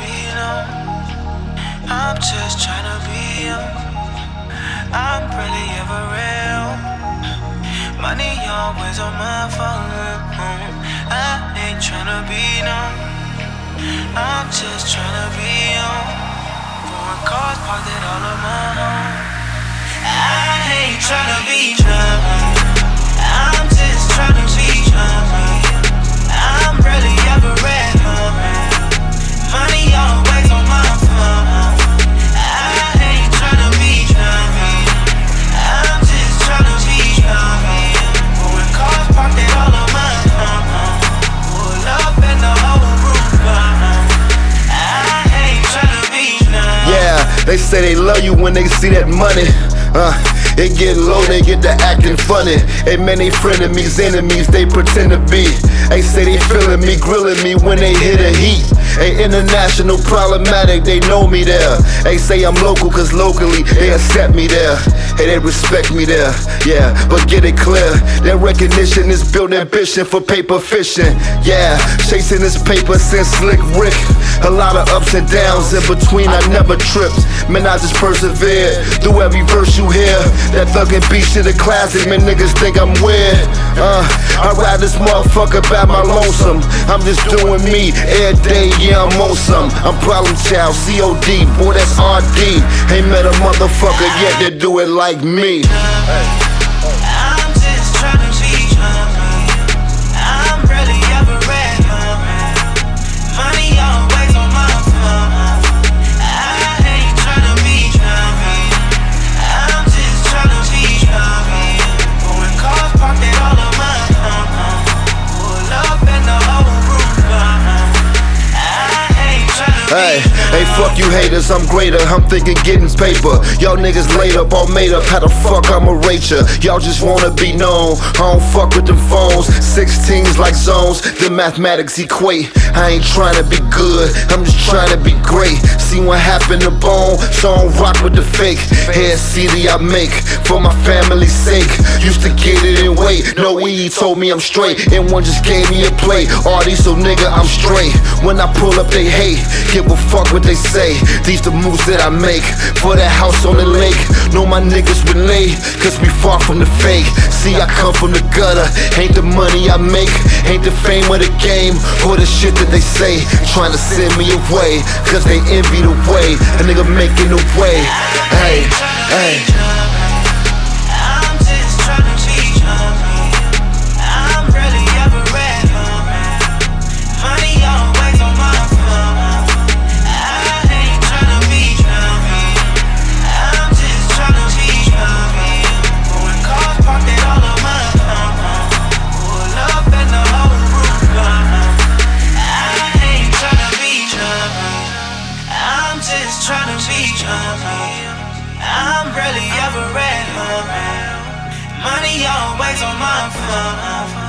be known. I'm just tryna be young. I'm really ever real. Money always on my phone. I ain't tryna be known. I'm just tryna be young. Foreign cars parked at all of my home. I ain't tryna be known. They say they love you when they see that money. Uh, it get low, they get to acting funny. And many frenemies, enemies, they pretend to be. They say they feeling me, grilling me when they hit a heat. They international problematic, they know me there. They say I'm local, cause locally they accept me there. Hey, they respect me there. Yeah, but get it clear. Their recognition is built ambition for paper fishing. Yeah, chasing this paper since Slick Rick. A lot of ups and downs in between, I never tripped. Man, I just persevered through every verse you hear. That thuggin' beat shit a classic, man, niggas think I'm weird. Uh, I ride this motherfucker by my lonesome. I'm just doing me every day, yeah, I'm on some. I'm problem child, COD, boy, that's RD. Ain't met a motherfucker yet that do it like me. I'm Hey, hey, fuck you haters, I'm greater. I'm thinking getting paper. Y'all niggas laid up, all made up. How the fuck I'ma? Y'all just wanna be known. I don't fuck with them phones. 16s like zones, the mathematics equate. I ain't trying to be good, I'm just trying to be great. See what happened to bone, so I don't rock with the fake. Head CD I make for my family's sake. Used to get it in No weed told me I'm straight, and one just gave me a plate. Artie, so nigga, I'm straight. When I pull up, they hate. Give a fuck what they say. These the moves that I make for that house on the lake. Know my niggas relate, cause we far from the fake. See, I come from the gutter. Ain't the money I make, ain't the fame of the game, or the shit that they say. Trying to send me away, cause they envy the way a nigga making the way. Hey, hey. Money always on my phone.